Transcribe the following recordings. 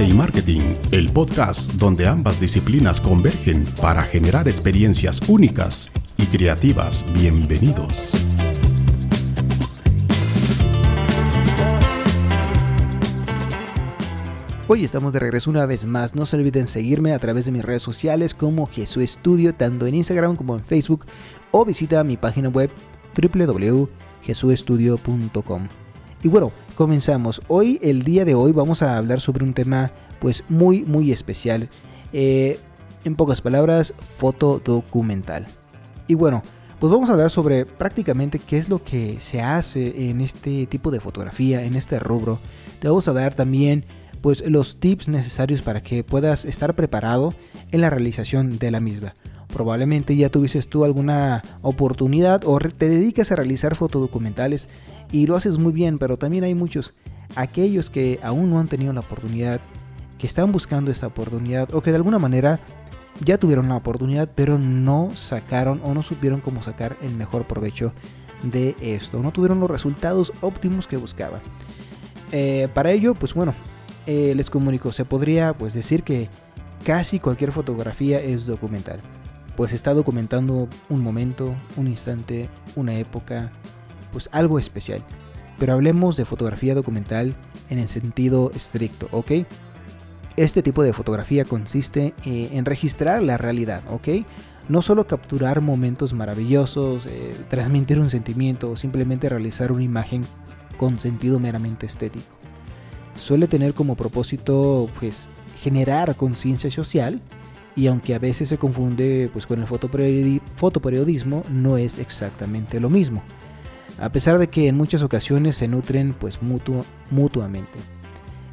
Y Marketing, el podcast donde ambas disciplinas convergen para generar experiencias únicas y creativas. Bienvenidos. Hoy estamos de regreso una vez más. No se olviden seguirme a través de mis redes sociales como Jesús Estudio, tanto en Instagram como en Facebook, o visita mi página web www.jesuestudio.com. Y bueno, comenzamos. Hoy, el día de hoy, vamos a hablar sobre un tema pues muy, muy especial. Eh, en pocas palabras, foto documental. Y bueno, pues vamos a hablar sobre prácticamente qué es lo que se hace en este tipo de fotografía, en este rubro. Te vamos a dar también pues los tips necesarios para que puedas estar preparado en la realización de la misma. Probablemente ya tuvieses tú alguna oportunidad o te dedicas a realizar fotodocumentales y lo haces muy bien, pero también hay muchos, aquellos que aún no han tenido la oportunidad, que están buscando esa oportunidad o que de alguna manera ya tuvieron la oportunidad, pero no sacaron o no supieron cómo sacar el mejor provecho de esto, no tuvieron los resultados óptimos que buscaban. Eh, para ello, pues bueno, eh, les comunico, se podría pues decir que casi cualquier fotografía es documental, pues está documentando un momento, un instante, una época, pues algo especial. Pero hablemos de fotografía documental en el sentido estricto, ¿ok? Este tipo de fotografía consiste eh, en registrar la realidad, ¿ok? No solo capturar momentos maravillosos, eh, transmitir un sentimiento o simplemente realizar una imagen con sentido meramente estético. Suele tener como propósito pues generar conciencia social y aunque a veces se confunde pues con el fotoperiodismo no es exactamente lo mismo a pesar de que en muchas ocasiones se nutren pues mutuamente.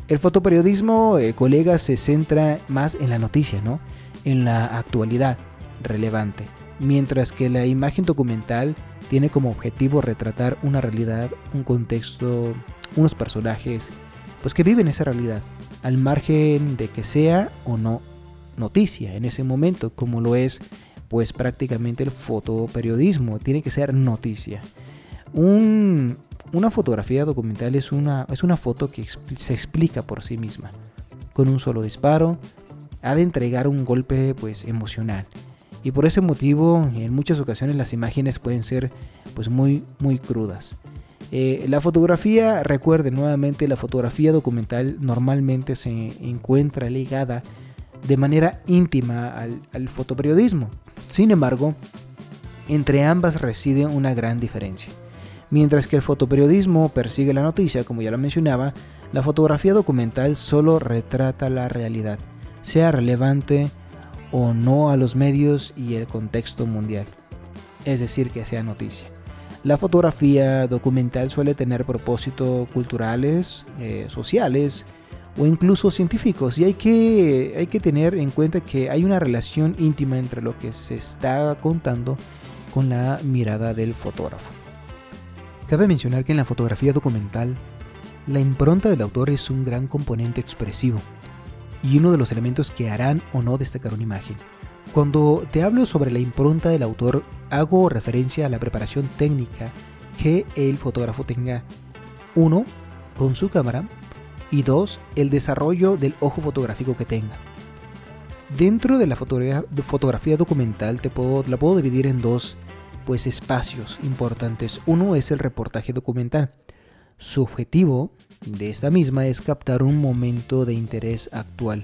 El fotoperiodismo, eh, colegas, se centra más en la noticia, ¿no? En la actualidad relevante, mientras que la imagen documental tiene como objetivo retratar una realidad, un contexto, unos personajes, pues que viven esa realidad, al margen de que sea o no noticia en ese momento, como lo es pues prácticamente el fotoperiodismo, tiene que ser noticia una fotografía documental es una, es una foto que se explica por sí misma. Con un solo disparo, ha de entregar un golpe pues, emocional. Y por ese motivo, en muchas ocasiones las imágenes pueden ser pues, muy, muy crudas. Eh, la fotografía, recuerde nuevamente, la fotografía documental normalmente se encuentra ligada de manera íntima al, fotoperiodismo. Sin embargo, entre ambas reside una gran diferencia. Mientras que el fotoperiodismo persigue la noticia, como ya lo mencionaba, la fotografía documental solo retrata la realidad, sea relevante o no a los medios y el contexto mundial, es decir, que sea noticia. La fotografía documental suele tener propósitos culturales, eh, sociales o incluso científicos y hay que, hay que tener en cuenta que hay una relación íntima entre lo que se está contando con la mirada del fotógrafo. Cabe mencionar que en la fotografía documental, la impronta del autor es un gran componente expresivo y uno de los elementos que harán o no destacar una imagen. Cuando te hablo sobre la impronta del autor, hago referencia a la preparación técnica que el fotógrafo tenga, uno, con su cámara, y dos, el desarrollo del ojo fotográfico que tenga. Dentro de la fotografía, documental te puedo, la puedo dividir en dos pues espacios importantes. Uno es el reportaje documental. Su objetivo de esta misma es captar un momento de interés actual.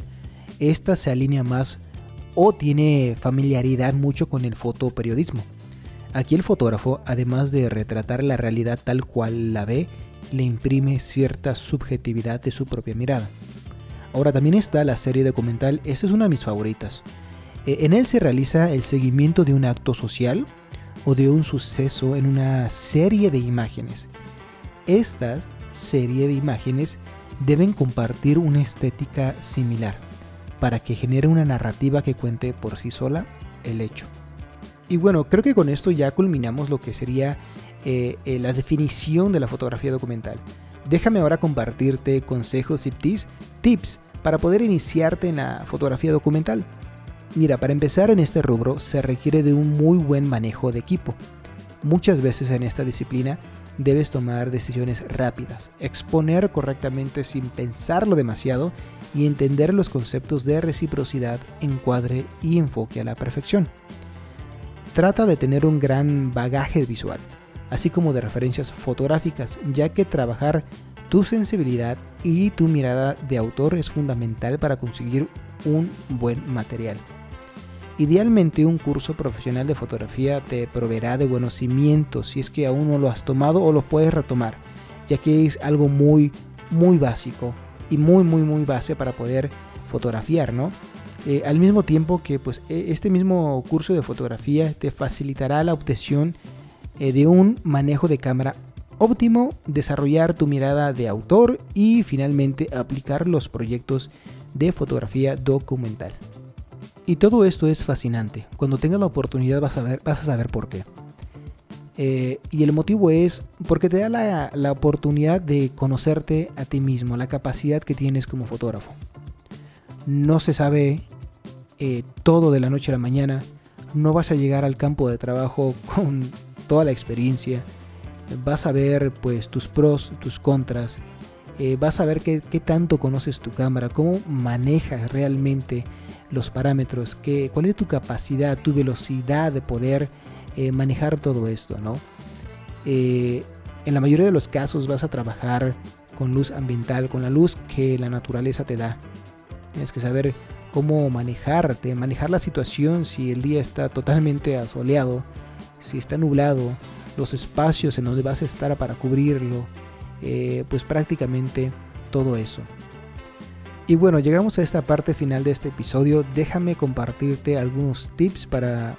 Esta se alinea más o tiene familiaridad mucho con el fotoperiodismo. Aquí el fotógrafo, además de retratar la realidad tal cual la ve, le imprime cierta subjetividad de su propia mirada. Ahora también está la serie documental, esta es una de mis favoritas. Eh, en él se realiza el seguimiento de un acto social o de un suceso en una serie de imágenes. Estas serie de imágenes deben compartir una estética similar para que genere una narrativa que cuente por sí sola el hecho. Y bueno, creo que con esto ya culminamos lo que sería eh, eh, la definición de la fotografía documental. Déjame ahora compartirte consejos y tips, tips para poder iniciarte en la fotografía documental. Mira, para empezar en este rubro se requiere de un muy buen manejo de equipo. Muchas veces en esta disciplina debes tomar decisiones rápidas, exponer correctamente sin pensarlo demasiado y entender los conceptos de reciprocidad, encuadre y enfoque a la perfección. Trata de tener un gran bagaje visual, así como de referencias fotográficas, ya que trabajar tu sensibilidad y tu mirada de autor es fundamental para conseguir un buen material. Idealmente un curso profesional de fotografía te proveerá de buenos cimientos si es que aún no lo has tomado o lo puedes retomar, ya que es algo muy, muy básico y muy, muy, muy base para poder fotografiar, ¿no? Eh, al mismo tiempo que pues e, este mismo curso de fotografía te facilitará la obtención eh, de un manejo de cámara óptimo, desarrollar tu mirada de autor y finalmente aplicar los proyectos de fotografía documental. Y todo esto es fascinante. Cuando tengas la oportunidad vas a, ver, vas a saber por qué. Eh, y el motivo es porque te da la, oportunidad de conocerte a ti mismo, la capacidad que tienes como fotógrafo. No se sabe eh, todo de la noche a la mañana. No vas a llegar al campo de trabajo con toda la experiencia. Vas a ver pues tus pros, tus contras. Eh, vas a ver qué, qué tanto conoces tu cámara, cómo manejas realmente los parámetros, que, cuál es tu capacidad, tu velocidad de poder eh, manejar todo esto, ¿no? Eh, en la mayoría de los casos vas a trabajar con luz ambiental, con la luz que la naturaleza te da. Tienes que saber cómo manejarte, manejar la situación si el día está totalmente asoleado, si está nublado, los espacios en donde vas a estar para cubrirlo, eh, pues prácticamente todo eso. Y bueno, llegamos a esta parte final de este episodio. Déjame compartirte algunos tips para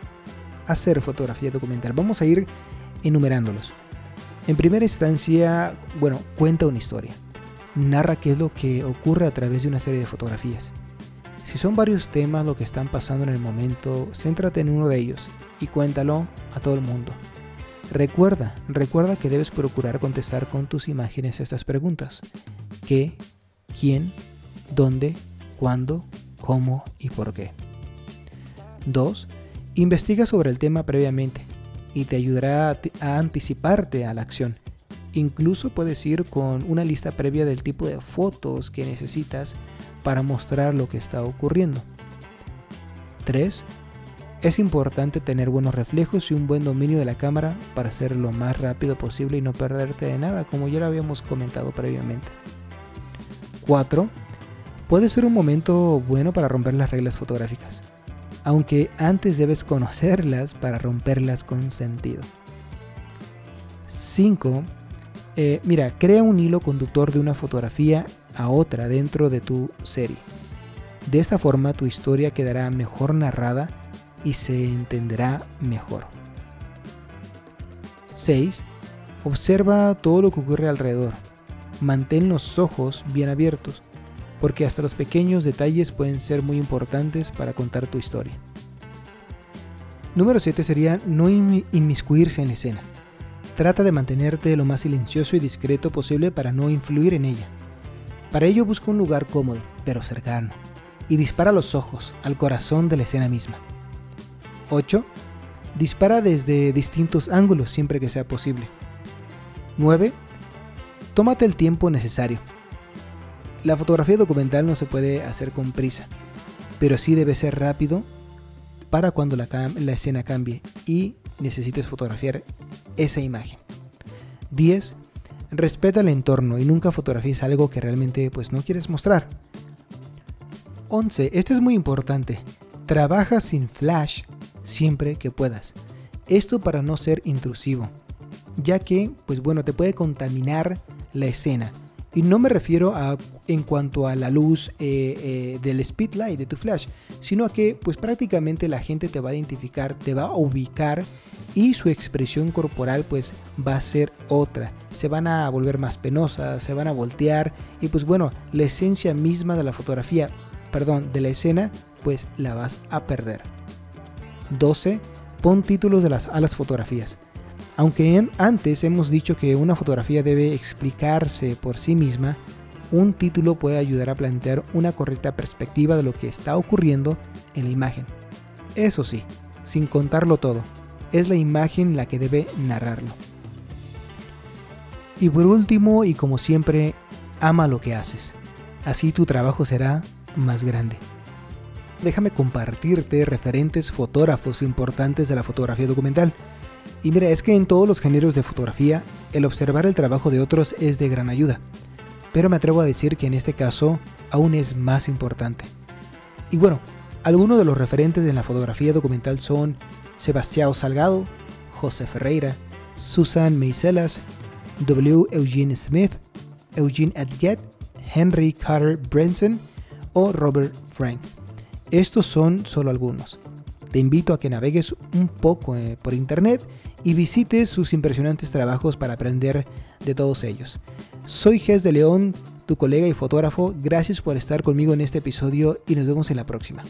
hacer fotografía documental. Vamos a ir enumerándolos. En primera instancia, bueno, cuenta una historia. Narra qué es lo que ocurre a través de una serie de fotografías. Si son varios temas lo que están pasando en el momento, céntrate en uno de ellos y cuéntalo a todo el mundo. Recuerda, recuerda que debes procurar contestar con tus imágenes estas preguntas. ¿Qué? ¿Quién? dónde, cuándo, cómo y por qué. 2. Investiga sobre el tema previamente y te ayudará a anticiparte a la acción. Incluso puedes ir con una lista previa del tipo de fotos que necesitas para mostrar lo que está ocurriendo. 3. Es importante tener buenos reflejos y un buen dominio de la cámara para hacerlo lo más rápido posible y no perderte de nada, como ya lo habíamos comentado previamente. 4 puede ser un momento bueno para romper las reglas fotográficas, aunque antes debes conocerlas para romperlas con sentido. 5. Eh, mira, crea un hilo conductor de una fotografía a otra dentro de tu serie. De esta forma tu historia quedará mejor narrada y se entenderá mejor. 6. Observa todo lo que ocurre alrededor. Mantén los ojos bien abiertos porque hasta los pequeños detalles pueden ser muy importantes para contar tu historia. Número 7 sería no inmiscuirse en la escena. Trata de mantenerte lo más silencioso y discreto posible para no influir en ella. Para ello busca un lugar cómodo, pero cercano, y dispara los ojos al corazón de la escena misma. 8. Dispara desde distintos ángulos siempre que sea posible. 9. Tómate el tiempo necesario la fotografía documental no se puede hacer con prisa, pero sí debe ser rápido para cuando la, escena cambie y necesites fotografiar esa imagen. 10. Respeta el entorno y nunca fotografíes algo que realmente pues no quieres mostrar. 11. Este es muy importante. Trabaja sin flash siempre que puedas. Esto para no ser intrusivo, ya que pues bueno, te puede contaminar la escena y no me refiero a en cuanto a la luz eh, eh, del speedlight de tu flash, sino a que pues prácticamente la gente te va a identificar, te va a ubicar y su expresión corporal pues va a ser otra. Se van a volver más penosas, se van a voltear y pues bueno, la esencia misma de la fotografía, perdón, de la escena, pues la vas a perder. 12. Pon títulos de las, a las fotografías. Aunque antes hemos dicho que una fotografía debe explicarse por sí misma, un título puede ayudar a plantear una correcta perspectiva de lo que está ocurriendo en la imagen. Eso sí, sin contarlo todo. es la imagen la que debe narrarlo. Y por último, y como siempre, ama lo que haces. Así tu trabajo será más grande. Déjame compartirte referentes fotógrafos importantes de la fotografía documental. Y mira, es que en todos los géneros de fotografía, el observar el trabajo de otros es de gran ayuda. Pero me atrevo a decir que en este caso aún es más importante. Y bueno, algunos de los referentes en la fotografía documental son Sebastián Salgado, José Ferreira, Susan Meiselas, W. Eugene Smith, Eugene Adget, Henry Carter Branson o Robert Frank. Estos son solo algunos. Te invito a que navegues un poco eh, por internet y visites sus impresionantes trabajos para aprender de todos ellos. Soy Ges de León, tu colega y fotógrafo. Gracias por estar conmigo en este episodio y nos vemos en la próxima.